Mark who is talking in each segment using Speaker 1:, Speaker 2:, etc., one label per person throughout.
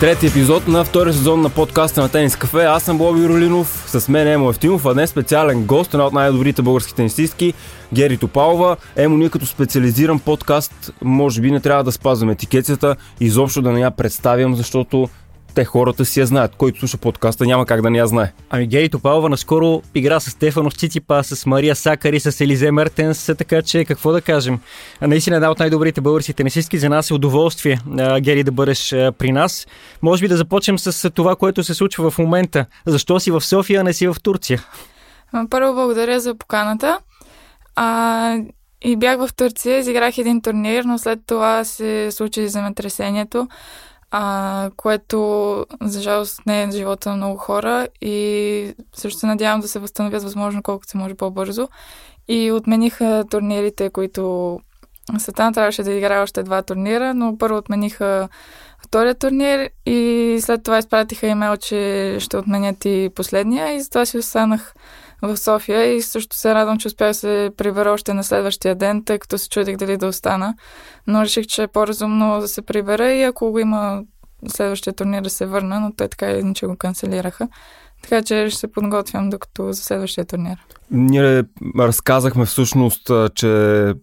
Speaker 1: Трети епизод на втория сезон на подкаста на Тенис Кафе. Аз съм Боби Ролинов, с мен е Емо Евтимов, а днес специален гост, една от най-добрите български тенисистки, Гери Топалова. Емо, ние като специализиран подкаст, може би не трябва да спазваме етикетията, изобщо да не я представям, защото те хората си я знаят. Който слуша подкаста няма как да не я знае.
Speaker 2: Ами Гери Топалова наскоро игра с Стефанов Циципа, с Мария Сакари, с Елизе Мертенс, така че какво да кажем. Наистина една от най-добрите български тенисистки. За нас е удоволствие, Гери, да бъдеш при нас. Може би да започнем с това, което се случва в момента. Защо си в София, а не си в Турция?
Speaker 3: Първо благодаря за поканата. А, и бях в Турция, изиграх един турнир, но след това се случи земетресението а, което за жалост не е живота на много хора и също се надявам да се възстановят възможно колкото се може по-бързо. И отмениха турнирите, които Светана трябваше да играе още два турнира, но първо отмениха втория турнир и след това изпратиха имейл, че ще отменят и последния и затова си останах в София и също се радвам, че успях да се прибера още на следващия ден, тъй като се чудих дали да остана. Но реших, че е по-разумно да се прибера и ако го има следващия турнир да се върна, но те така или иначе го канцелираха. Така че ще се подготвям докато за следващия турнир.
Speaker 1: Ние разказахме всъщност, че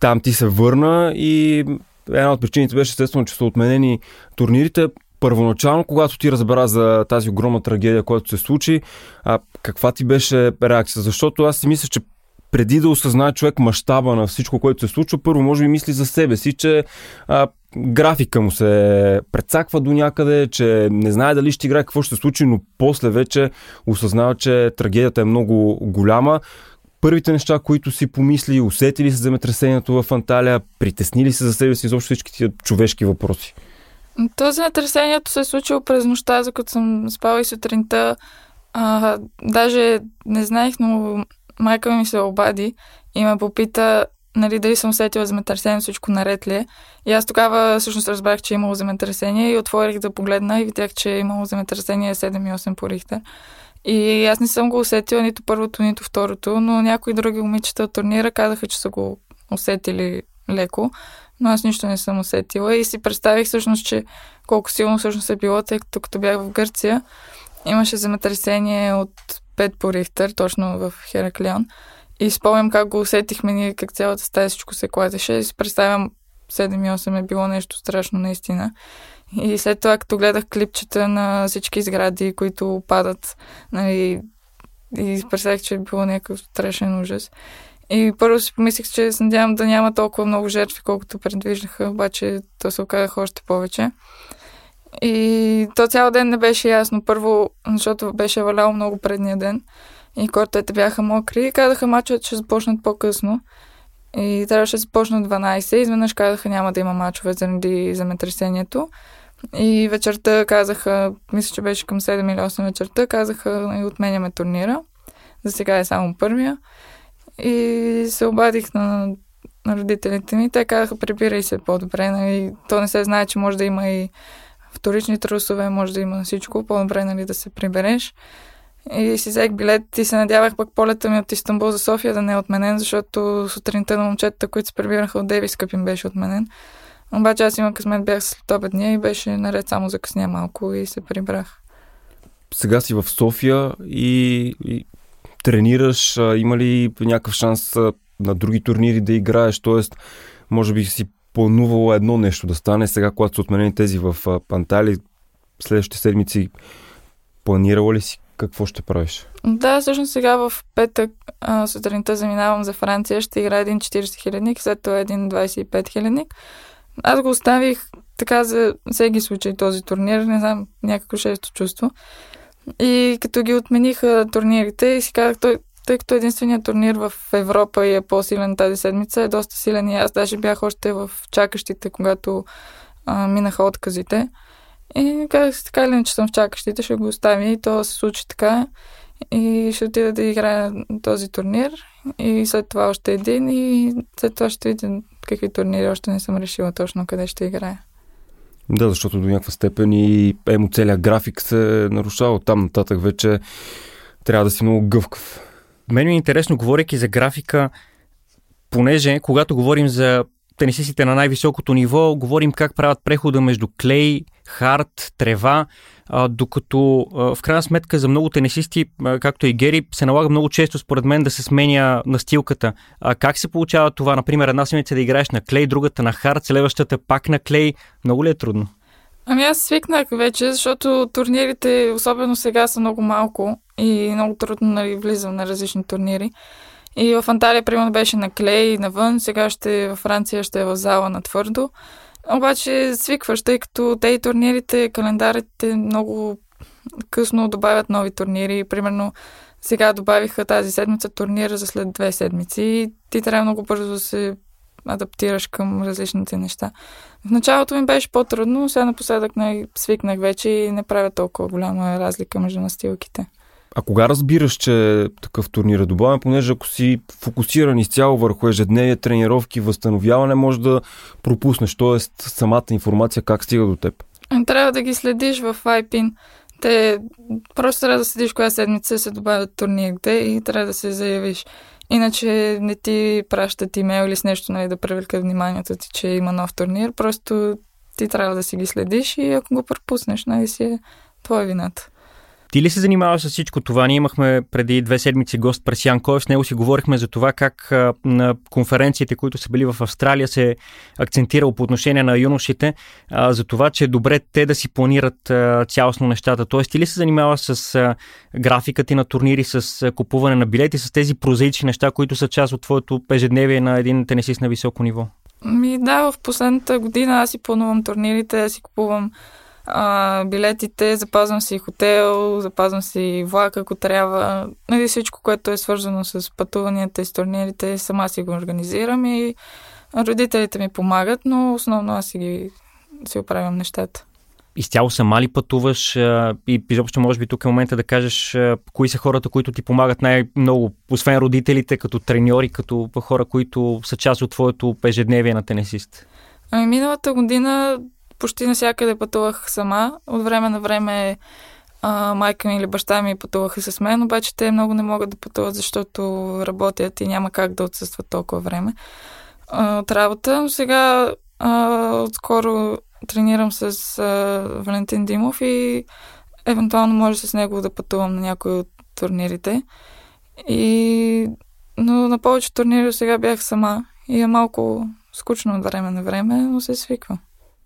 Speaker 1: там ти се върна и една от причините беше естествено, че са отменени турнирите първоначално, когато ти разбра за тази огромна трагедия, която се случи, а, каква ти беше реакция? Защото аз си мисля, че преди да осъзнае човек мащаба на всичко, което се случва, първо може би мисли за себе си, че а, графика му се предсаква до някъде, че не знае дали ще играе какво ще се случи, но после вече осъзнава, че трагедията е много голяма. Първите неща, които си помисли, усетили се земетресението в Анталия, притеснили се за себе си изобщо всички тия човешки въпроси?
Speaker 3: То земетресението се е случило през нощта, за като съм спала и сутринта. А, даже не знаех, но майка ми се обади и ме попита нали, дали съм усетила земетресение, всичко наред ли е. И аз тогава всъщност разбрах, че е имало земетресение и отворих да погледна и видях, че е имало земетресение 7,8 по Рихтер. И аз не съм го усетила нито първото, нито второто, но някои други момичета от турнира казаха, че са го усетили леко но аз нищо не съм усетила и си представих всъщност, че колко силно всъщност е било, тъй като като бях в Гърция, имаше земетресение от 5 по Рихтер, точно в Хераклион. И спомням как го усетихме ние, как цялата стая всичко се кладеше. И си представям 7 и 8 е било нещо страшно наистина. И след това, като гледах клипчета на всички сгради, които падат, нали, и представих, че е било някакъв страшен ужас. И първо си помислих, че се надявам да няма толкова много жертви, колкото предвиждаха, обаче то се оказаха още повече. И то цял ден не беше ясно. Първо, защото беше валяло много предния ден и кортовете бяха мокри и казаха мачовете ще започнат по-късно. И трябваше да започнат 12. Изведнъж казаха няма да има мачове заради земетресението. И вечерта казаха, мисля, че беше към 7 или 8 вечерта, казаха и отменяме турнира. За сега е само първия. И се обадих на, на родителите ми. Те казаха, прибирай се по-добре. Нали? То не се знае, че може да има и вторични трусове, може да има всичко. По-добре нали, да се прибереш. И си взех билет и се надявах пък полета ми от Истанбул за София да не е отменен, защото сутринта на момчетата, които се прибираха от Девис Къп беше отменен. Обаче аз имам късмет, бях след обедния и беше наред само закъсня малко и се прибрах.
Speaker 1: Сега си в София и, и тренираш? Има ли някакъв шанс на други турнири да играеш? Тоест, може би си планувало едно нещо да стане. Сега, когато са отменени тези в Пантали, следващите седмици, планирала ли си какво ще правиш?
Speaker 3: Да, всъщност сега в петък сутринта заминавам за Франция. Ще играя един 40 хилядник, след това един 25 хилядник. Аз го оставих така за всеки случай този турнир. Не знам, някакво шесто чувство. И като ги отмениха турнирите и си казах, той, тъй като единственият турнир в Европа и е по-силен тази седмица, е доста силен и аз даже бях още в чакащите, когато а, минаха отказите. И казах си така или че съм в чакащите, ще го оставя и то се случи така. И ще отида да играя този турнир и след това още един и след това ще видя какви турнири още не съм решила точно къде ще играя.
Speaker 1: Да, защото до някаква степен и емо целият график се нарушава. Там нататък вече трябва да си много гъвкав.
Speaker 2: Мен ми е интересно, говоряки за графика, понеже когато говорим за тенисистите на най-високото ниво, говорим как правят прехода между клей, хард, трева, а, докато а, в крайна сметка за много тенисисти, а, както и Гери, се налага много често според мен да се сменя настилката. А, как се получава това? Например, една седмица да играеш на клей, другата на хард, следващата пак на клей. Много ли е трудно?
Speaker 3: Ами аз свикнах вече, защото турнирите, особено сега, са много малко и много трудно нали, влизам на различни турнири. И в Анталия, примерно, беше на клей, навън, сега ще във Франция ще е в зала на твърдо. Обаче свикваш, тъй като те и турнирите, календарите много късно добавят нови турнири. Примерно сега добавиха тази седмица турнира за след две седмици и ти трябва много бързо да се адаптираш към различните неща. В началото ми беше по-трудно, сега напоследък не свикнах вече и не правя толкова голяма разлика между настилките.
Speaker 1: А кога разбираш, че такъв турнир е добавен, понеже ако си фокусиран изцяло върху ежедневие, тренировки, възстановяване, може да пропуснеш, т.е. самата информация как стига до теб?
Speaker 3: Трябва да ги следиш в IPIN. Те просто трябва да следиш коя седмица се добавят турнирите и трябва да се заявиш. Иначе не ти пращат имейл или с нещо нали, да привлекат вниманието ти, че има нов турнир. Просто ти трябва да си ги следиш и ако го пропуснеш, нали си е твоя вината.
Speaker 2: Ти ли се занимаваш с всичко това? Ние имахме преди две седмици гост Пресян Коев. С него си говорихме за това как на конференциите, които са били в Австралия, се акцентирал по отношение на юношите, за това, че е добре те да си планират цялостно нещата. Тоест, ти ли се занимаваш с графиката на турнири, с купуване на билети, с тези прозаични неща, които са част от твоето ежедневие на един тенисист на високо ниво?
Speaker 3: Ми да, в последната година аз си планувам турнирите, си купувам а, билетите, запазвам си хотел, запазвам си влак, ако трябва. Нали, всичко, което е свързано с пътуванията и с турнирите, сама си го организирам и родителите ми помагат, но основно аз си ги си оправям нещата.
Speaker 2: Изцяло сама ли пътуваш и изобщо може би тук е момента да кажеш кои са хората, които ти помагат най-много, освен родителите, като треньори, като хора, които са част от твоето ежедневие на тенесист?
Speaker 3: Ами миналата година почти навсякъде пътувах сама. От време на време а, майка ми или баща ми пътуваха с мен, обаче те много не могат да пътуват, защото работят и няма как да отсъстват толкова време а, от работа. Но сега а, отскоро тренирам с а, Валентин Димов и евентуално може с него да пътувам на някои от турнирите. И... Но на повече турнири сега бях сама и е малко скучно от време на време, но се свиквам.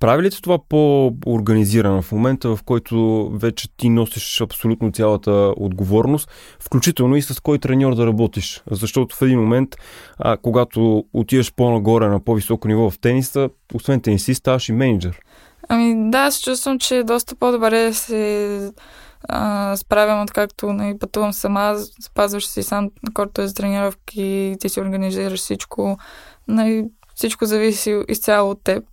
Speaker 1: Прави ли това по-организирано в момента, в който вече ти носиш абсолютно цялата отговорност, включително и с кой треньор да работиш? Защото в един момент, а, когато отиваш по-нагоре на по-високо ниво в тениса, освен тенисист, ставаш и менеджер.
Speaker 3: Ами да, аз чувствам, че е доста по-добре се а, справям, откакто нали, пътувам сама, спазваш си сам корто за тренировки, ти си организираш всичко. Нали, всичко зависи изцяло от теб.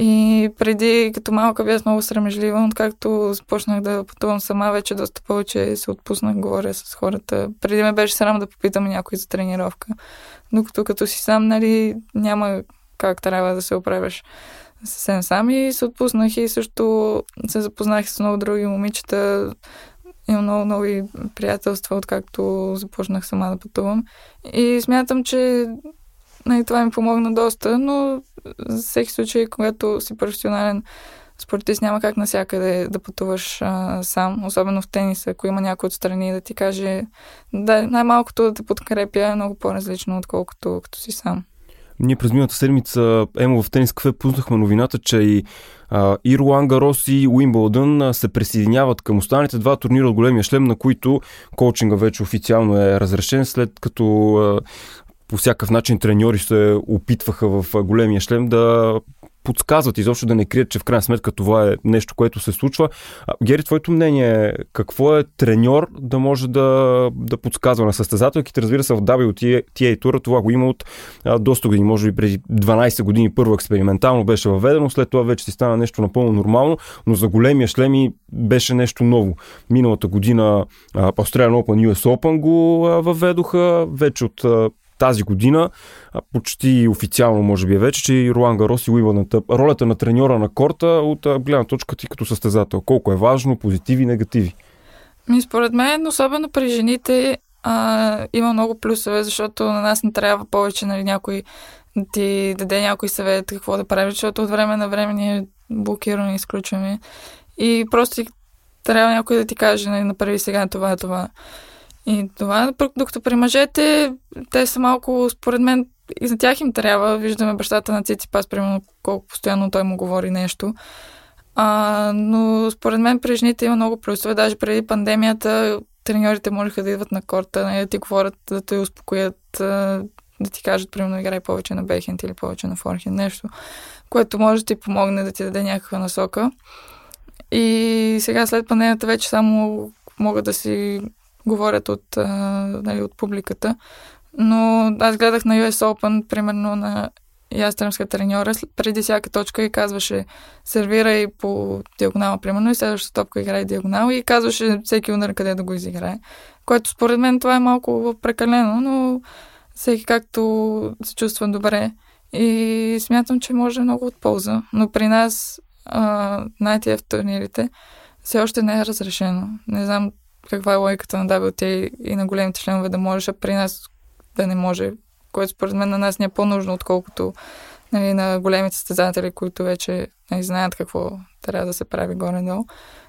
Speaker 3: И преди, като малка, бях много срамежлива, откакто започнах да пътувам сама, вече доста повече се отпуснах, говоря с хората. Преди ме беше срам да попитам някой за тренировка. Докато като си сам, нали, няма как трябва да се оправяш съвсем сам и се отпуснах и също се запознах с много други момичета. Имам много нови приятелства, откакто започнах сама да пътувам. И смятам, че Нали, това ми помогна доста, но за всеки случай, когато си професионален спортист, няма как насякъде да пътуваш а, сам, особено в тениса, ако има някой отстрани да ти каже, да, най-малкото да те подкрепя е много по-различно, отколкото като си сам.
Speaker 1: Ние през миналата седмица, Емо в Тенис Кафе, пуснахме новината, че и, а, и Гарос и Уимбълдън се присъединяват към останалите два турнира от големия шлем, на които коучинга вече официално е разрешен, след като по всякакъв начин треньори се опитваха в големия шлем да подсказват, изобщо да не крият, че в крайна сметка това е нещо, което се случва. Гери, твоето мнение е какво е треньор да може да, да подсказва на състезателките? Разбира се, в WTA тура това го има от а, доста години, може би преди 12 години първо експериментално беше въведено, след това вече си стана нещо напълно нормално, но за големия шлеми беше нещо ново. Миналата година Australian Open, US Open го а, въведоха, вече от а, тази година, почти официално може би е вече, че и Руан Гарос и Уивълната, ролята на треньора на корта от гледна точка ти като състезател. Колко е важно, позитиви и негативи?
Speaker 3: Ми, според мен, особено при жените, а, има много плюсове, защото на нас не трябва повече нали, някой да ти даде някой съвет какво да правиш, защото от време на време ние блокираме, изключваме. И просто трябва някой да ти каже, нали, направи сега това, това. И това, докато при мъжете, те са малко, според мен, и за тях им трябва. Виждаме бащата на Циципас, примерно, колко постоянно той му говори нещо. А, но според мен при жените има много плюсове. Даже преди пандемията треньорите можеха да идват на корта, нали, да ти говорят, да те успокоят, да ти кажат, примерно, играй повече на бейхенд или повече на форхенд, нещо, което може да ти помогне да ти даде някаква насока. И сега след пандемията вече само могат да си говорят от, а, нали, от публиката. Но аз гледах на US Open, примерно на ястрemска треньора, преди всяка точка и казваше сервирай по диагонала, примерно, и следващата топка играе диагонал и казваше всеки удар къде да го изиграе. Което според мен това е малко прекалено, но всеки както се чувства добре. И смятам, че може много от полза. Но при нас а, на ITF турнирите все още не е разрешено. Не знам каква е логиката на WTA и на големите членове да можеш, а при нас да не може, което според мен на нас не е по-нужно, отколкото нали, на големите състезатели, които вече нали, знаят какво трябва да се прави горе-долу.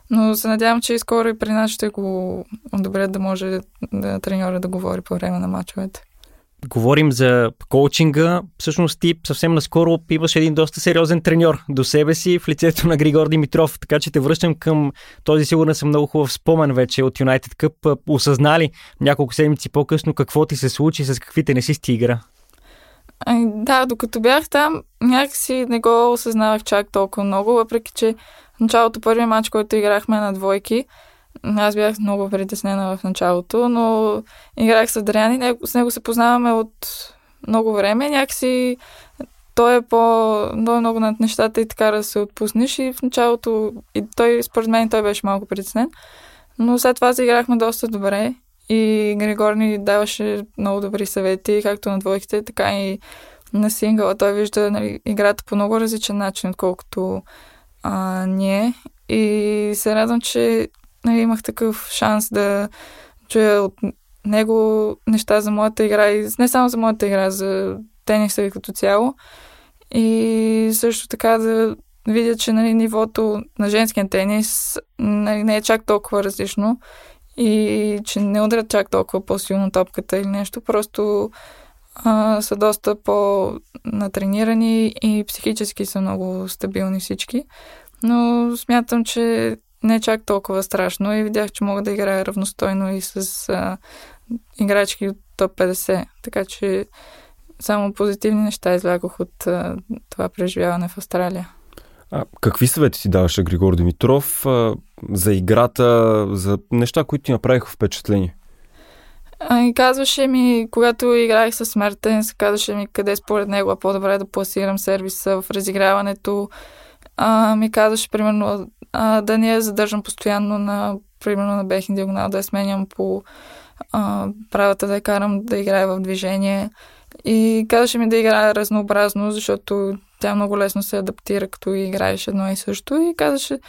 Speaker 3: Но се надявам, че и скоро и при нас ще го одобрят да може да треньора да говори по време на мачовете
Speaker 2: говорим за коучинга, всъщност ти съвсем наскоро имаш един доста сериозен треньор до себе си в лицето на Григор Димитров, така че те връщам към този сигурно съм много хубав спомен вече от United Cup. Осъзнали няколко седмици по-късно какво ти се случи, с какви те не си стигра?
Speaker 3: Да, докато бях там, някакси не го осъзнавах чак толкова много, въпреки че началото първият матч, който играхме на двойки, аз бях много притеснена в началото, но играх с Адриан и с него се познаваме от много време. Някакси той е по много, много над нещата и така да се отпуснеш и в началото и той, според мен, той беше малко притеснен. Но след това заиграхме доста добре и Григор ни даваше много добри съвети, както на двойките, така и на сингъла. Той вижда нали, играта по много различен начин, отколкото а, ние. И се радвам, че нали, имах такъв шанс да чуя от него неща за моята игра и не само за моята игра, за тениса като цяло. И също така да видя, че нали, нивото на женския тенис нали, не е чак толкова различно и че не удрят чак толкова по-силно топката или нещо, просто а, са доста по-натренирани и психически са много стабилни всички. Но смятам, че не е чак толкова страшно и видях, че мога да играя равностойно и с а, играчки от топ 50. Така че само позитивни неща излягох от а, това преживяване в Австралия.
Speaker 1: А, какви съвети ти даваше Григор Димитров а, за играта, за неща, които ти направиха впечатление?
Speaker 3: Ами казваше ми, когато играех с Мертенс, казваше ми къде според него е по-добре да пласирам сервиса в разиграването. А, ми казваше, примерно, а, да не я задържам постоянно на, примерно на бехин диагонал, да я сменям по а, правата да я карам да играе в движение. И казваше ми да играе разнообразно, защото тя много лесно се адаптира, като играеш едно и също. И казваше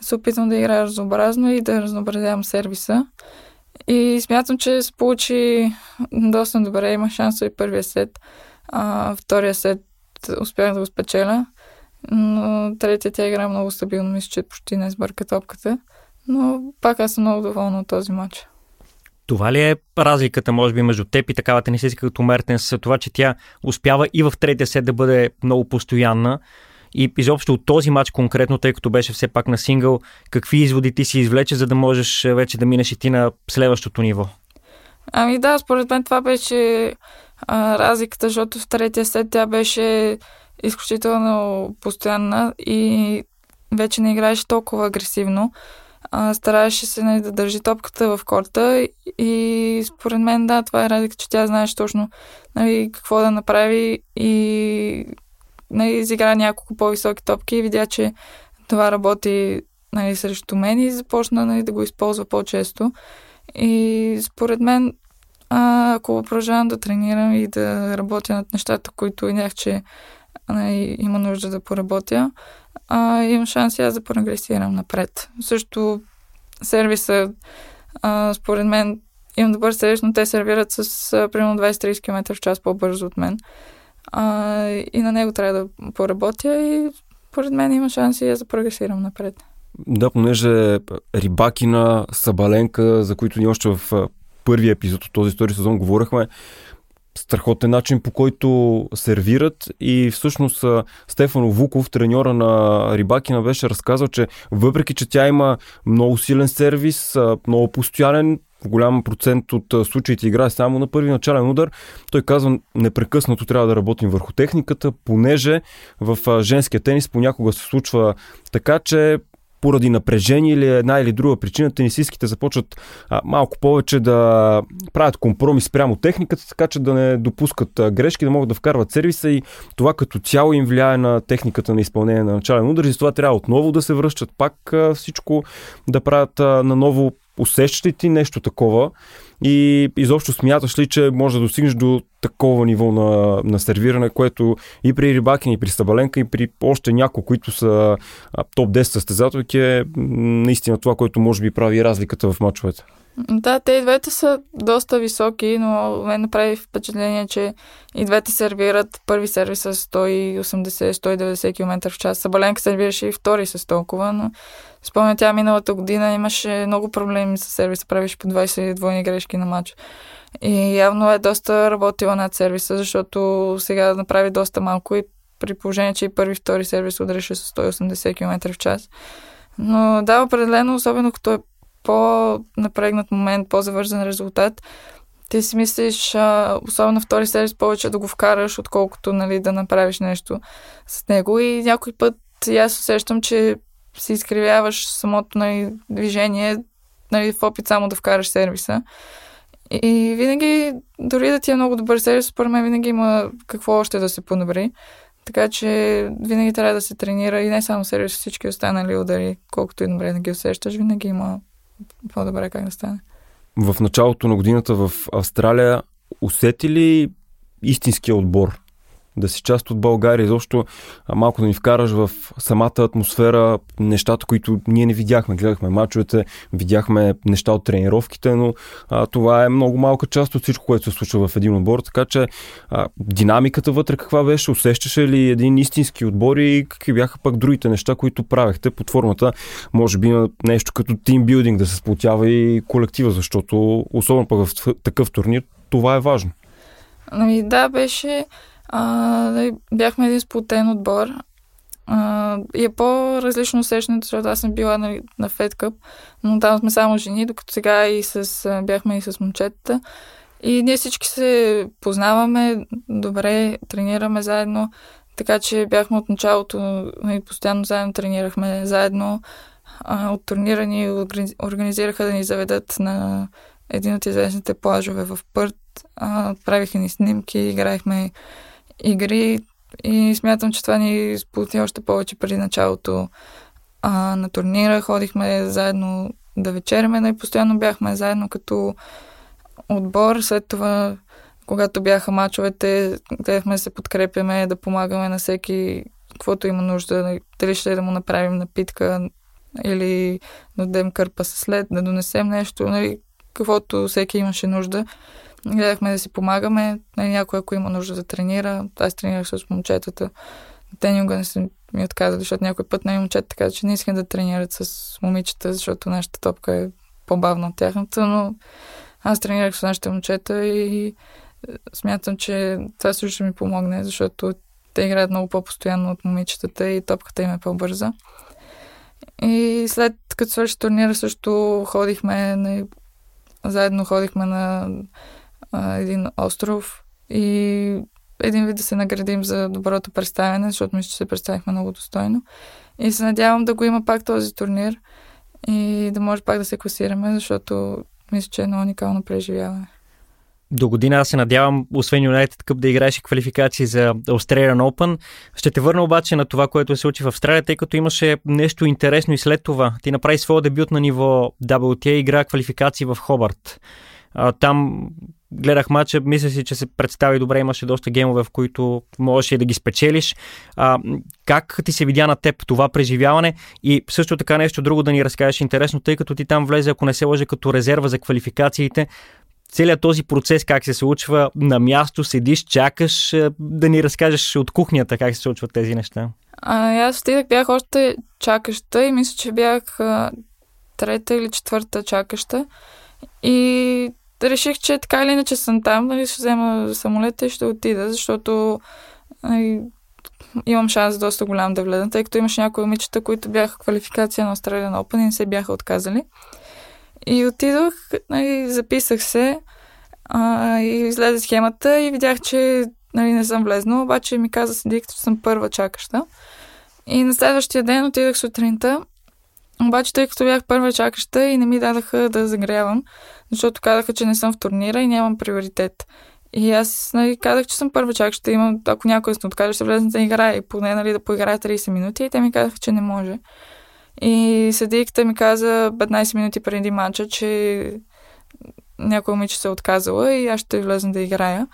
Speaker 3: се опитвам да играя разнообразно и да разнообразявам сервиса. И смятам, че се получи доста добре. Има шанса и първия сет. А, втория сет успях да го спечеля но третия тя игра много стабилно, мисля, че почти не сбърка топката. Но пак аз съм много доволна от този матч.
Speaker 2: Това ли е разликата, може би, между теб и такава тенисистка като Мертенс, това, че тя успява и в третия сет да бъде много постоянна и изобщо от този матч конкретно, тъй като беше все пак на сингъл, какви изводи ти си извлече, за да можеш вече да минеш и ти на следващото ниво?
Speaker 3: Ами да, според мен това беше а, разликата, защото в третия сет тя беше изключително постоянна и вече не играеше толкова агресивно. А, стараеше се нали, да държи топката в корта и според мен да, това е разлика, че тя знаеше точно нали, какво да направи и нали, изигра няколко по-високи топки и видя, че това работи нали, срещу мен и започна нали, да го използва по-често. И според мен, а, ако продължавам да тренирам и да работя над нещата, които видях, че нали, има нужда да поработя, а, имам шанс и аз да прогресирам напред. Също сервиса, а, според мен, имам добър сервис, но те сервират с а, примерно 20-30 км в час по-бързо от мен. А, и на него трябва да поработя и поред мен има шанси да прогресирам напред.
Speaker 1: Да, понеже Рибакина, Сабаленка, за които ни още в първия епизод от този история сезон говорихме, страхотен начин по който сервират и всъщност Стефано Вуков, треньора на Рибакина, беше разказал, че въпреки, че тя има много силен сервис, много постоянен, в голям процент от случаите играе само на първи начален удар. Той казва, непрекъснато трябва да работим върху техниката, понеже в женския тенис понякога се случва така, че поради напрежение или една или друга причина, тенисистките започват а, малко повече да правят компромис прямо техниката, така че да не допускат а, грешки, да могат да вкарват сервиса и това като цяло им влияе на техниката на изпълнение на начален удар. И това трябва отново да се връщат пак а, всичко да правят а, наново усещаш ли ти нещо такова и изобщо смяташ ли, че може да достигнеш до такова ниво на, на сервиране, което и при Рибакин, и при Стабаленка, и при още някои, които са топ 10 състезателки, е наистина това, което може би прави разликата в мачовете.
Speaker 3: Да, те и двете са доста високи, но мен направи впечатление, че и двете сервират първи сервис с 180-190 км в час. Сабаленка сервираше и втори с толкова, но спомня тя миналата година имаше много проблеми с сервиса, правиш по 20 двойни грешки на матч. И явно е доста работила над сервиса, защото сега направи доста малко и при положение, че и първи втори сервис удреше с 180 км в час. Но да, определено, особено като е по-напрегнат момент, по-завързан резултат, ти си мислиш, а, особено втори сервис, повече да го вкараш, отколкото нали, да направиш нещо с него. И някой път аз усещам, че си изкривяваш самото нали, движение нали, в опит само да вкараш сервиса. И винаги, дори да ти е много добър сервис, според мен винаги има какво още да се подобри. Така че винаги трябва да се тренира и не само сервис, всички останали удари, колкото и добре да ги усещаш, винаги има по-добре как да стане.
Speaker 1: В началото на годината в Австралия усети ли истинския отбор да си част от България, изобщо малко да ни вкараш в самата атмосфера, нещата, които ние не видяхме. Гледахме мачовете, видяхме неща от тренировките, но а, това е много малка част от всичко, което се случва в един отбор, така че а, динамиката вътре каква беше? Усещаше ли един истински отбор и какви бяха пък другите неща, които правехте под формата, може би на нещо като тимбилдинг да се сплотява и колектива, защото особено пък в такъв турнир това е важно.
Speaker 3: Ами да, беше а, бяхме един сплутен отбор. А, и е по-различно усещането, защото аз съм била на, на Fed но там сме само жени, докато сега и с, бяхме и с момчетата. И ние всички се познаваме добре, тренираме заедно, така че бяхме от началото, и постоянно заедно тренирахме заедно. А, от турнира ни организираха да ни заведат на един от известните плажове в Пърт. А, правиха ни снимки, играехме игри и смятам, че това ни сплоти още повече преди началото а, на турнира. Ходихме заедно да вечеряме, но и постоянно бяхме заедно като отбор. След това, когато бяха мачовете, гледахме да се подкрепяме, да помагаме на всеки каквото има нужда, дали ще да му направим напитка или да дадем кърпа след, да донесем нещо, нали, каквото всеки имаше нужда. Гледахме да си помагаме. Нали, някой, ако има нужда да тренира, аз тренирах с момчетата. Никога не са ми отказали, защото някой път на момчета така, че не искам да тренират с момичета, защото нашата топка е по-бавна от тяхната, но аз тренирах с нашите момчета и смятам, че това също ще ми помогне, защото те играят много по-постоянно от момичетата и топката им е по-бърза. И след като свърши турнира също ходихме, на... заедно ходихме на а, един остров и един вид да се наградим за доброто представяне, защото мисля, че се представихме много достойно. И се надявам да го има пак този турнир и да може пак да се класираме, защото мисля, че е едно уникално преживяване.
Speaker 2: До година аз се надявам, освен United Cup, да играеш квалификации за Australian Open. Ще те върна обаче на това, което се случи в Австралия, тъй като имаше нещо интересно и след това. Ти направи своя дебют на ниво WTA, игра квалификации в Хобарт. Там гледах матча, мисля си, че се представи добре, имаше доста геймове, в които можеше да ги спечелиш. А, как ти се видя на теб това преживяване и също така нещо друго да ни разкажеш интересно, тъй като ти там влезе, ако не се лъжа, като резерва за квалификациите. целият този процес как се случва на място, седиш, чакаш, да ни разкажеш от кухнята как се случват тези неща.
Speaker 3: А, аз отидах, бях още чакаща и мисля, че бях трета или четвърта чакаща. И реших, че така или иначе съм там, нали, ще взема самолета и ще отида, защото нали, имам шанс доста голям да влезна, тъй като имаше някои момичета, които бяха квалификация на Australian Open и не се бяха отказали. И отидох, нали, записах се а, и излезе схемата и видях, че нали, не съм влезнала, обаче ми каза седик, че съм първа чакаща. И на следващия ден отидах сутринта, обаче тъй като бях първа чакаща и не ми дадаха да загрявам, защото казаха, че не съм в турнира и нямам приоритет. И аз нали, казах, че съм първа чак, ще имам, ако някой се откаже, ще влезе да играе поне нали, да поиграе 30 минути. И те ми казаха, че не може. И съдийката ми каза 15 минути преди матча, че някой момиче се е отказала и аз ще влезна да играя.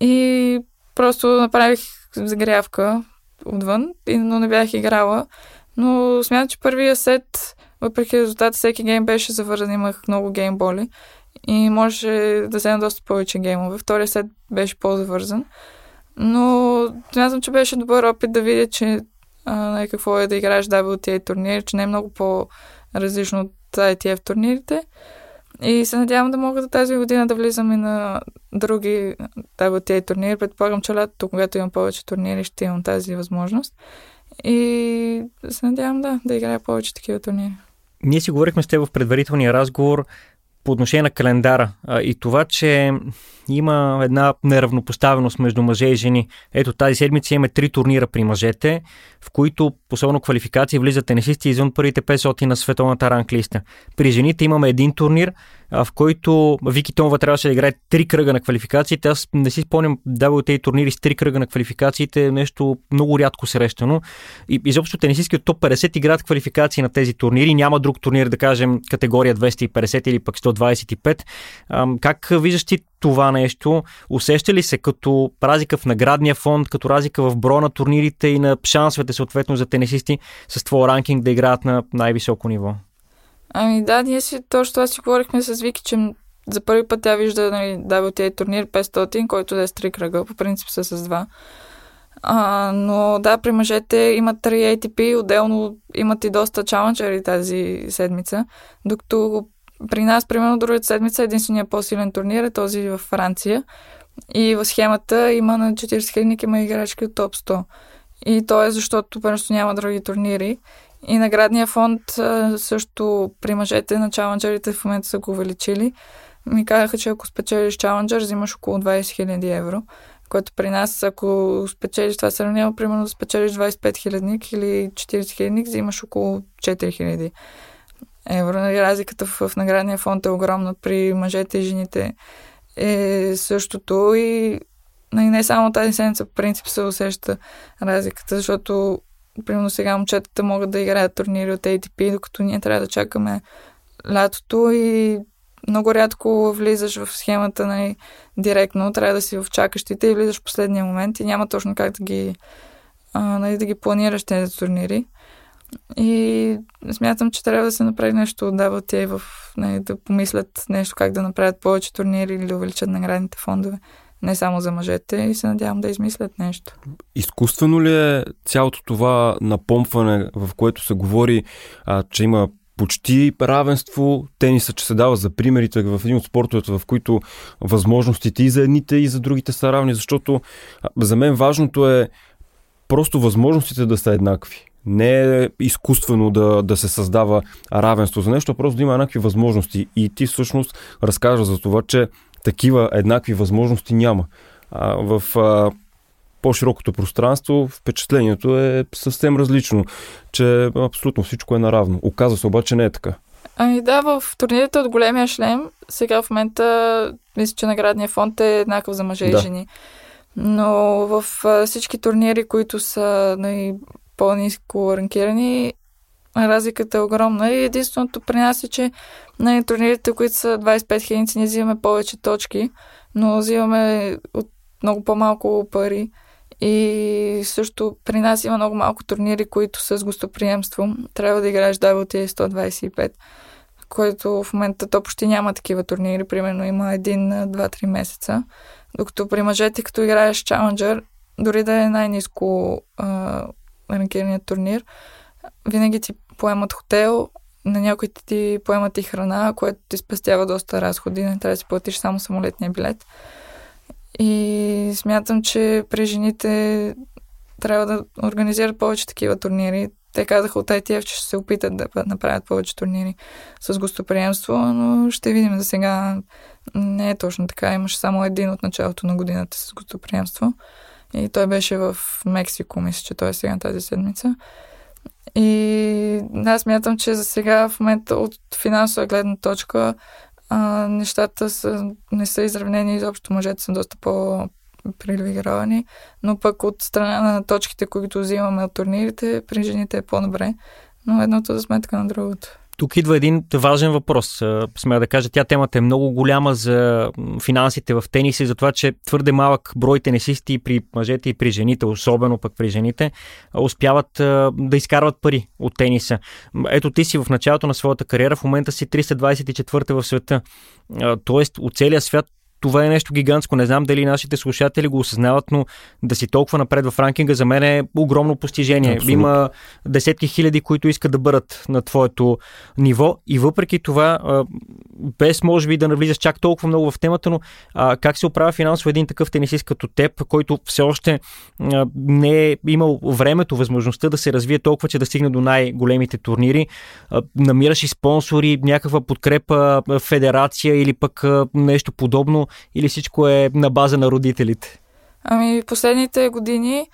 Speaker 3: И просто направих загрявка отвън, но не бях играла. Но смятам, че първия сет, въпреки резултата, всеки гейм беше завързан, имах много геймболи и можеше да взема доста повече геймове. Втория сет беше по-завързан. Но смятам, че беше добър опит да видя, че а, какво е да играеш WTA турнир, че не е много по-различно от ITF турнирите. И се надявам да мога за тази година да влизам и на други WTA турнири. Предполагам, че лятото, когато имам повече турнири, ще имам тази възможност. И се надявам да, да играя повече такива турнири.
Speaker 2: Ние си говорихме с теб в предварителния разговор по отношение на календара а, и това, че има една неравнопоставеност между мъже и жени. Ето тази седмица имаме три турнира при мъжете, в които особено квалификации влизат тенисисти извън първите 500 на световната ранглиста. При жените имаме един турнир, в който Вики Томова трябваше да играе три кръга на квалификациите. Аз не си спомням WTA турнири с три кръга на квалификациите, нещо много рядко срещано. И изобщо тенисистки от топ 50 играят квалификации на тези турнири. Няма друг турнир, да кажем, категория 250 или пък 125. Как виждаш ти това нещо? Усеща ли се като разлика в наградния фонд, като разлика в броя на турнирите и на шансовете съответно за тенисисти с твоя ранкинг да играят на най-високо ниво?
Speaker 3: Ами да, ние си точно това си говорихме с Вики, че за първи път тя вижда нали, WTA турнир 500, който да е с три кръга, по принцип са с два. А, но да, при мъжете имат 3 ATP, отделно имат и доста чаленджери тази седмица, докато при нас, примерно, другата седмица единствения по-силен турнир е този в Франция. И в схемата има на 40 хилядник има играчки от топ 100. И то е защото просто няма други турнири. И наградния фонд също при мъжете на чаленджерите в момента са го увеличили. Ми казаха, че ако спечелиш чаленджер, взимаш около 20 000 евро. Което при нас, ако спечелиш това сравнение, примерно да спечелиш 25 хилядник или 40 хилядник, взимаш около 4 хиляди евро. Нали, разликата в, в наградния фонд е огромна. При мъжете и жените е същото и нали, не само тази седмица, по принцип се усеща разликата, защото примерно сега момчетата могат да играят турнири от ATP, докато ние трябва да чакаме лятото и много рядко влизаш в схемата нали, директно, трябва да си в чакащите и влизаш в последния момент и няма точно как да ги, а, нали, да ги планираш тези турнири. И смятам, че трябва да се направи нещо от WTA в, нали, да помислят нещо как да направят повече турнири или да увеличат наградните фондове не само за мъжете и се надявам да измислят нещо.
Speaker 1: Изкуствено ли е цялото това напомпване, в което се говори, а, че има почти равенство, тениса, че се дава за примерите в един от спортовете, в които възможностите и за едните, и за другите са равни, защото за мен важното е просто възможностите да са еднакви. Не е изкуствено да, да се създава равенство за нещо, а просто да има еднакви възможности. И ти всъщност разкажа за това, че такива еднакви възможности няма. А, в а, по-широкото пространство впечатлението е съвсем различно, че абсолютно всичко е наравно. Оказва се обаче не е така.
Speaker 3: Ами да, в турнирите от големия шлем, сега в момента мисля, че наградния фонд е еднакъв за мъже да. и жени. Но в всички турнири, които са най- по-низко ранкирани, разликата е огромна и единственото при нас е, че на турнирите, които са 25 хиляди, ние взимаме повече точки, но взимаме от много по-малко пари. И също при нас има много малко турнири, които с гостоприемство. Трябва да играеш WTA 125, който в момента то почти няма такива турнири, примерно има един на 2-3 месеца. Докато при мъжете, като играеш Challenger, дори да е най-низко ранкираният турнир, винаги ти поемат хотел, на някой ти поемат и храна, което ти спестява доста разходи, не трябва да си платиш само самолетния билет. И смятам, че при жените трябва да организират повече такива турнири. Те казаха от ITF, че ще се опитат да направят повече турнири с гостоприемство, но ще видим за сега. Не е точно така. Имаше само един от началото на годината с гостоприемство. И той беше в Мексико, мисля, че той е сега тази седмица. И аз смятам, че за сега в момента от финансова гледна точка а, нещата са, не са изравнени, изобщо мъжете са доста по привилегировани, но пък от страна на точките, които взимаме от турнирите, при жените е по-добре, но едното за сметка на другото.
Speaker 2: Тук идва един важен въпрос. Смея да кажа, тя темата е много голяма за финансите в тениса и за това, че твърде малък брой тенисисти при мъжете и при жените, особено пък при жените, успяват да изкарват пари от тениса. Ето ти си в началото на своята кариера, в момента си 324 в света. Тоест, от целия свят това е нещо гигантско. Не знам дали нашите слушатели го осъзнават, но да си толкова напред в ранкинга за мен е огромно постижение. Абсолютно. Има десетки хиляди, които искат да бъдат на твоето ниво и въпреки това, без може би да навлизаш чак толкова много в темата, но как се оправя финансово един такъв тенисист като теб, който все още не е имал времето, възможността да се развие толкова, че да стигне до най-големите турнири. Намираш и спонсори, някаква подкрепа, федерация или пък нещо подобно или всичко е на база на родителите?
Speaker 3: Ами, последните години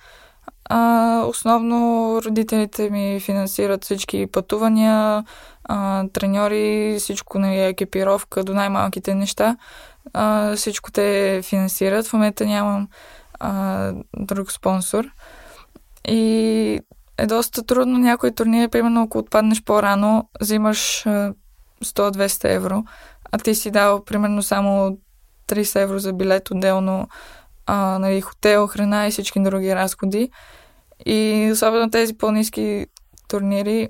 Speaker 3: а, основно родителите ми финансират всички пътувания, а, треньори, всичко на нали, екипировка до най-малките неща. А, всичко те финансират. В момента нямам а, друг спонсор. И е доста трудно някой турнир, примерно ако отпаднеш по-рано, взимаш 100-200 евро, а ти си дал примерно само 30 евро за билет отделно, а, нали, хотел, храна и всички други разходи. И особено тези по-низки турнири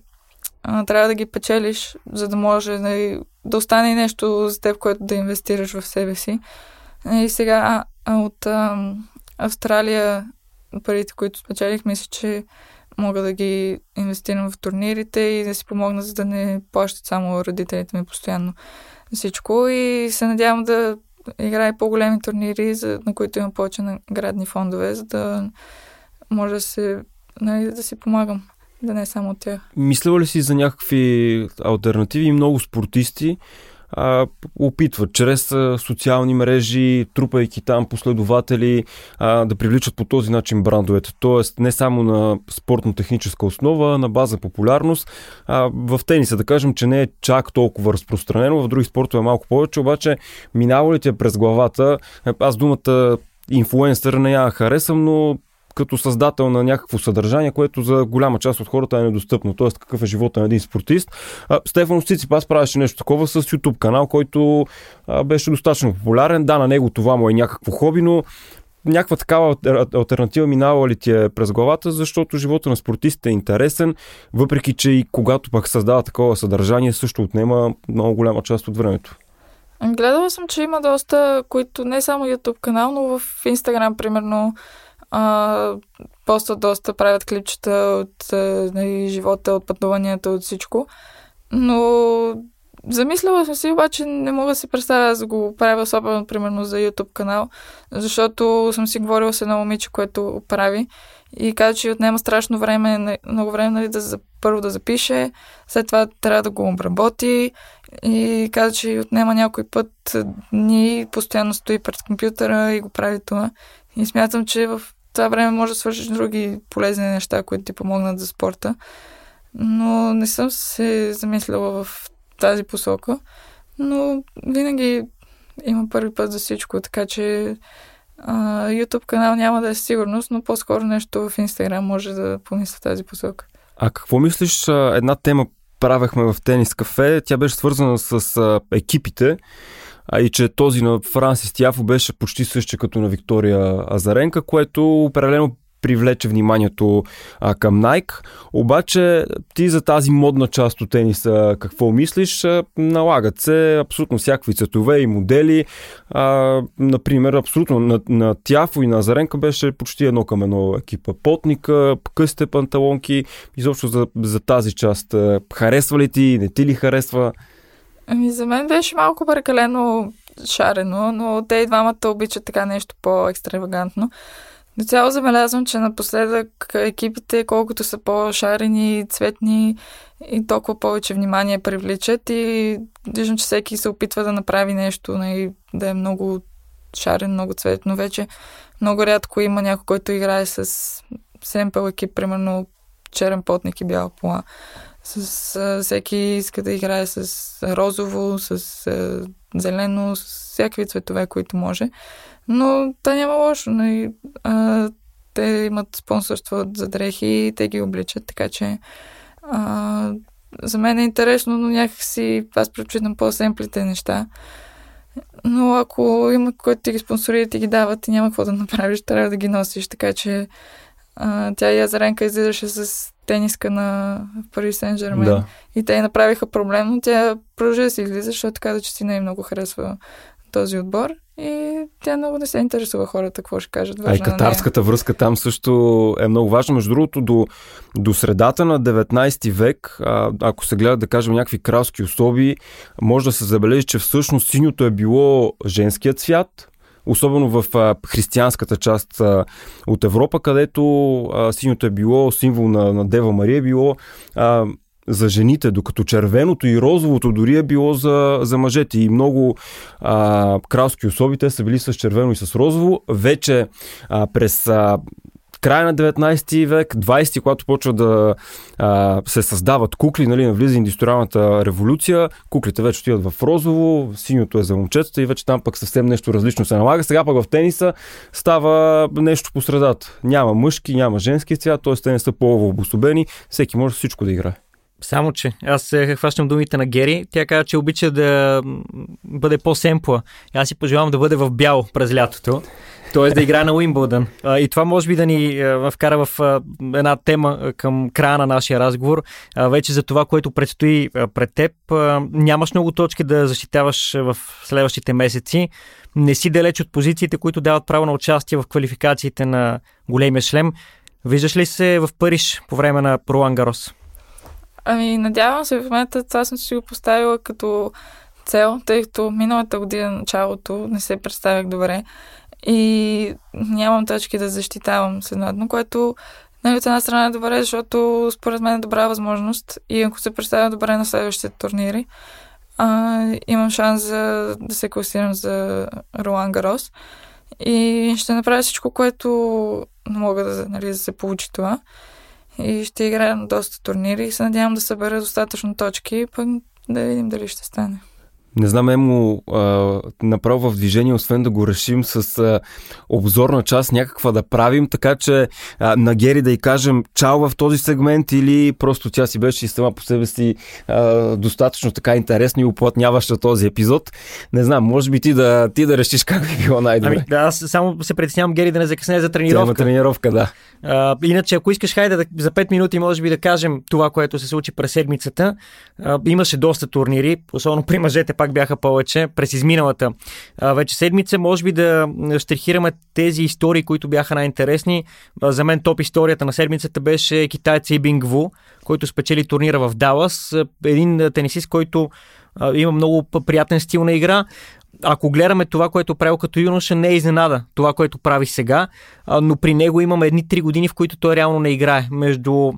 Speaker 3: а, трябва да ги печелиш, за да може нали, да остане нещо за теб, което да инвестираш в себе си. И сега а, от а, Австралия парите, които спечелих, мисля, че мога да ги инвестирам в турнирите и да си помогна, за да не плащат само родителите ми постоянно всичко. И се надявам да играе по-големи турнири, за, на които има повече наградни фондове, за да може да, се, нали, да си помагам, да не е само от тях.
Speaker 1: Мислила ли си за някакви альтернативи? Много спортисти а, опитват чрез социални мрежи, трупайки там последователи, а, да привличат по този начин брандовете. Тоест не само на спортно-техническа основа, на база популярност. А, в тениса да кажем, че не е чак толкова разпространено, в други спортове е малко повече, обаче минава ли е през главата, аз думата инфлуенсър не я харесвам, но като създател на някакво съдържание, което за голяма част от хората е недостъпно. Тоест, какъв е живота на един спортист. А, Стефан Циципас правеше нещо такова с YouTube канал, който а, беше достатъчно популярен. Да, на него това му е някакво хоби, но някаква такава альтернатива минава ли ти е през главата, защото живота на спортистите е интересен, въпреки че и когато пък създава такова съдържание, също отнема много голяма част от времето.
Speaker 3: Гледала съм, че има доста, които не само YouTube канал, но в Instagram, примерно, а, постват доста, правят клипчета от нали, живота, от пътуванията, от всичко. Но замислила съм си, обаче не мога да си представя да го правя, особено примерно за YouTube канал, защото съм си говорила с едно момиче, което прави и каза, че отнема страшно време, много време нали, да, първо да запише, след това трябва да го обработи и каза, че отнема някой път дни, постоянно стои пред компютъра и го прави това. И смятам, че в това време може да свършиш други полезни неща, които ти помогнат за спорта. Но не съм се замисляла в тази посока. Но винаги има първи път за всичко, така че а, YouTube канал няма да е сигурност, но по-скоро нещо в Instagram може да помисля в тази посока.
Speaker 1: А какво мислиш, една тема правехме в Тенис Кафе, тя беше свързана с екипите а и че този на Франсис Тяфо беше почти същия като на Виктория Азаренка, което определено привлече вниманието а, към Nike. Обаче ти за тази модна част от тениса какво мислиш? Налагат се абсолютно всякакви цветове и модели. А, например, абсолютно на, на Тяфо и на Азаренка беше почти едно към едно екипа. Потника, късте панталонки. Изобщо за, за тази част. Харесва ли ти? Не ти ли харесва?
Speaker 3: Ами за мен беше малко прекалено шарено, но те и двамата обичат така нещо по-екстравагантно. До цяло забелязвам, че напоследък екипите, колкото са по-шарени, цветни и толкова повече внимание привличат и виждам, че всеки се опитва да направи нещо, да е много шарен, много цветно. Вече много рядко има някой, който играе с семпъл екип, примерно черен потник и бяла пола. С, а, всеки иска да играе с розово, с а, зелено, с всякакви цветове, които може. Но та няма лошо. Но и, а, те имат спонсорство за дрехи и те ги обличат, така че а, за мен е интересно, но някакси аз предпочитам по-семплите неща. Но ако има който ти ги спонсорира, ти ги дават и няма какво да направиш, трябва да ги носиш. Така че а, тя и излизаше с тениска на Пари Сен Жермен. Да. И те направиха проблем, но тя продължи да се излиза, защото каза, че си не много харесва този отбор. И тя много не се интересува хората, какво ще кажат.
Speaker 1: А и катарската връзка там също е много важна. Между другото, до, до средата на 19 век, а, ако се гледат, да кажем, някакви кралски особи, може да се забележи, че всъщност синьото е било женският цвят, особено в а, християнската част а, от Европа, където а, синьото е било символ на, на Дева Мария, е било а, за жените, докато червеното и розовото дори е било за, за мъжете. И много а, кралски особи, те са били с червено и с розово. Вече а, през а, края на 19 век, 20 когато почва да а, се създават кукли, нали, навлиза индустриалната революция, куклите вече отиват в розово, синьото е за момчетата и вече там пък съвсем нещо различно се налага. Сега пък в тениса става нещо по средата. Няма мъжки, няма женски цвят, т.е. те не са по обособени, всеки може всичко да играе.
Speaker 2: Само, че аз хващам думите на Гери. Тя каза, че обича да бъде по-семпла. Аз си пожелавам да бъде в бяло през лятото. Т.е. да играе на Уимбълдън. И това може би да ни вкара в една тема към края на нашия разговор. Вече за това, което предстои пред теб. Нямаш много точки да защитаваш в следващите месеци. Не си далеч от позициите, които дават право на участие в квалификациите на големия шлем. Виждаш ли се в Париж по време на Ролан Гарос?
Speaker 3: Ами, надявам се в момента това съм си го поставила като цел, тъй като миналата година началото не се представях добре и нямам точки да защитавам с едно, което нали, от една страна е добре, защото според мен е добра възможност и ако се представя добре на следващите турнири, а, имам шанс за, да се класирам за Ролан Гарос и ще направя всичко, което мога да, нали, да се получи това и ще играя на доста турнири и се надявам да събера достатъчно точки, пък да видим дали ще стане.
Speaker 1: Не знам, Емо, а, направо в движение, освен да го решим с а, обзорна част някаква да правим, така че а, на Гери да й кажем чао в този сегмент или просто тя си беше и сама по себе си а, достатъчно така интересна и уплътняваща този епизод. Не знам, може би ти да, ти да решиш как би било най-добре.
Speaker 2: Ами, да, аз само се притеснявам Гери да не закъсне за тренировка.
Speaker 1: Тема тренировка, да.
Speaker 2: А, иначе, ако искаш, хайде да, за 5 минути може би да кажем това, което се случи през седмицата. А, имаше доста турнири, особено при мъжете пак бяха повече през изминалата вече седмица. Може би да штрихираме тези истории, които бяха най-интересни. За мен топ историята на седмицата беше китайца Ибинг Ву, който спечели турнира в Далас. Един тенисист, който има много приятен стил на игра ако гледаме това, което правил като юноша, не е изненада това, което прави сега, но при него имаме едни три години, в които той реално не играе. Между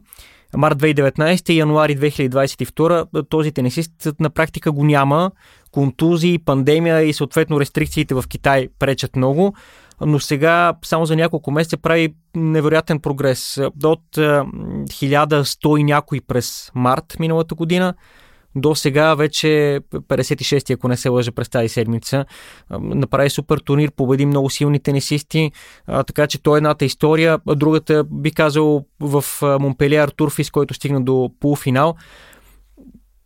Speaker 2: март 2019 и януари 2022 този тенисист на практика го няма. Контузии, пандемия и съответно рестрикциите в Китай пречат много но сега само за няколко месеца прави невероятен прогрес. От 1100 и някой през март миналата година до сега вече 56-ти, ако не се лъжа през тази седмица. Направи супер турнир, победи много силни тенисисти, така че то е едната история. Другата би казал в Монпелиер Турфис, който стигна до полуфинал.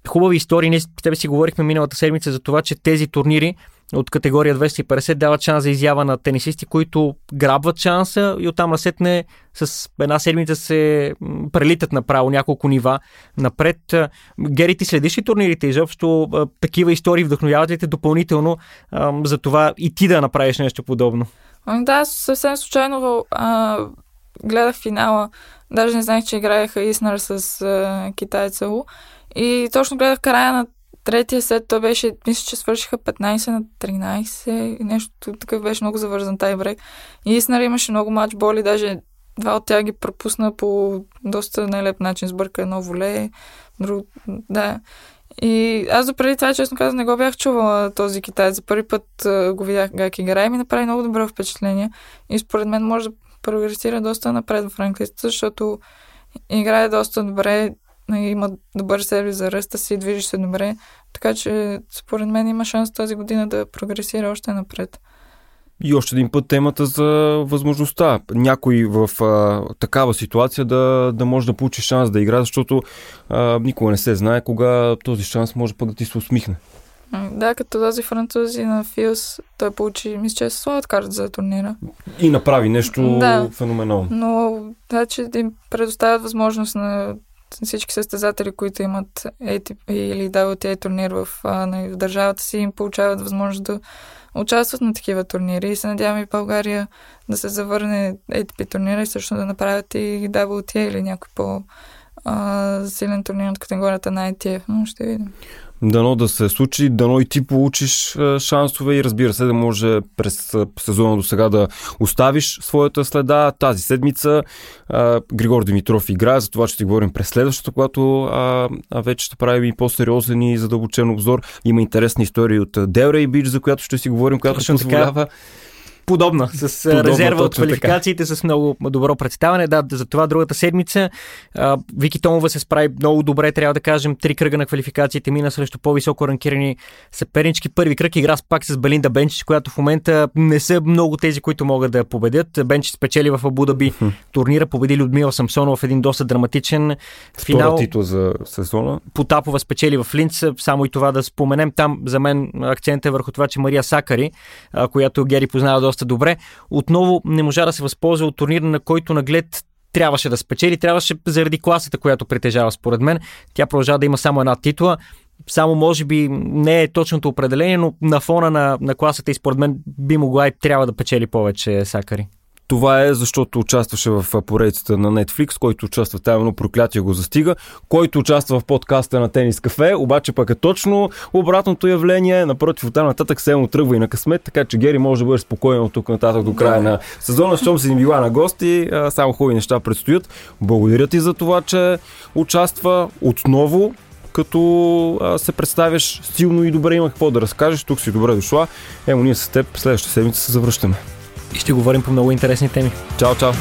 Speaker 2: Хубави истории. Ние с тебе си говорихме миналата седмица за това, че тези турнири от категория 250 дават шанс за изява на тенисисти, които грабват шанса и оттам насетне с една седмица се прелитат направо няколко нива напред. Гери, ти следиш ли турнирите изобщо? Такива истории вдъхновяват ли те допълнително за това и ти да направиш нещо подобно?
Speaker 3: Ами да, съвсем случайно а, гледах финала. Даже не знаех, че играеха Иснар с а, китайца Лу. И точно гледах края на третия сет. Той беше, мисля, че свършиха 15 на 13. Нещо такъв беше много завързан тайбрек. И Иснар имаше много матч боли. Даже два от тях ги пропусна по доста нелеп начин. Сбърка едно воле, друг... Да. И аз до преди това, честно казвам, не го бях чувала този китаец. За първи път го видях как играе и ми направи много добро впечатление. И според мен може да прогресира доста напред в ранглистата, защото играе доста добре, има добър сервис за ръста си, движи се добре. Така че, според мен, има шанс тази година да прогресира още напред.
Speaker 1: И още един път темата за възможността. Някой в а, такава ситуация да, да може да получи шанс да игра, защото а, никога не се знае кога този шанс може пък да ти се усмихне.
Speaker 3: Да, като този французи на Филс, той получи, мисля, че е слават карта за турнира.
Speaker 1: И направи нещо да, феноменално.
Speaker 3: Но, че да им предоставят възможност на всички състезатели, които имат ATP или WTA турнир в, в държавата си, им получават възможност да участват на такива турнири и се надявам и България да се завърне ATP турнира и също да направят и WTA или някой по силен турнир от категорията на ITF, но ще видим.
Speaker 1: Дано да се случи, дано и ти получиш шансове и разбира се да може през сезона до сега да оставиш своята следа. Тази седмица а, Григор Димитров играе, за това ще ти говорим през следващото, когато а, а вече ще правим и по-сериозен и задълбочен обзор. Има интересна история от Делрей Бич, за която ще си говорим, която ще позволява така
Speaker 2: подобна, с подобна, резерва от квалификациите, така. с много добро представяне. Да, за това другата седмица а, Вики Томова се справи много добре, трябва да кажем. Три кръга на квалификациите мина срещу по-високо ранкирани съпернички. Първи кръг игра с пак с Белинда Бенчич, която в момента не са много тези, които могат да победят. Бенчич спечели в Абу Даби турнира, победи Людмила Самсонова в един доста драматичен финал.
Speaker 1: титул за сезона.
Speaker 3: Потапова спечели в Линц, само и това да споменем. Там за мен акцент е върху това, че Мария Сакари, която Гери познава доста доста добре. Отново не можа да се възползва от турнира, на който наглед трябваше да спечели, трябваше заради класата, която притежава според мен. Тя продължава да има само една титла. Само може би не е точното определение, но на фона на, на класата и според мен би могла и трябва да печели повече Сакари.
Speaker 1: Това е защото участваше в поредицата на Netflix, който участва тайно проклятие го застига, който участва в подкаста на Тенис Кафе, обаче пък е точно обратното явление. Напротив, от там нататък се му тръгва и на късмет, така че Гери може да бъде спокоен от тук нататък до края на сезона, защото си ни била на гости, само хубави неща предстоят. Благодаря ти за това, че участва отново като а, се представяш силно и добре, има какво да разкажеш. Тук си добре дошла. Емо, ние с теб следващата седмица се завръщаме
Speaker 2: и ще говорим по много интересни теми.
Speaker 1: Чао, чао!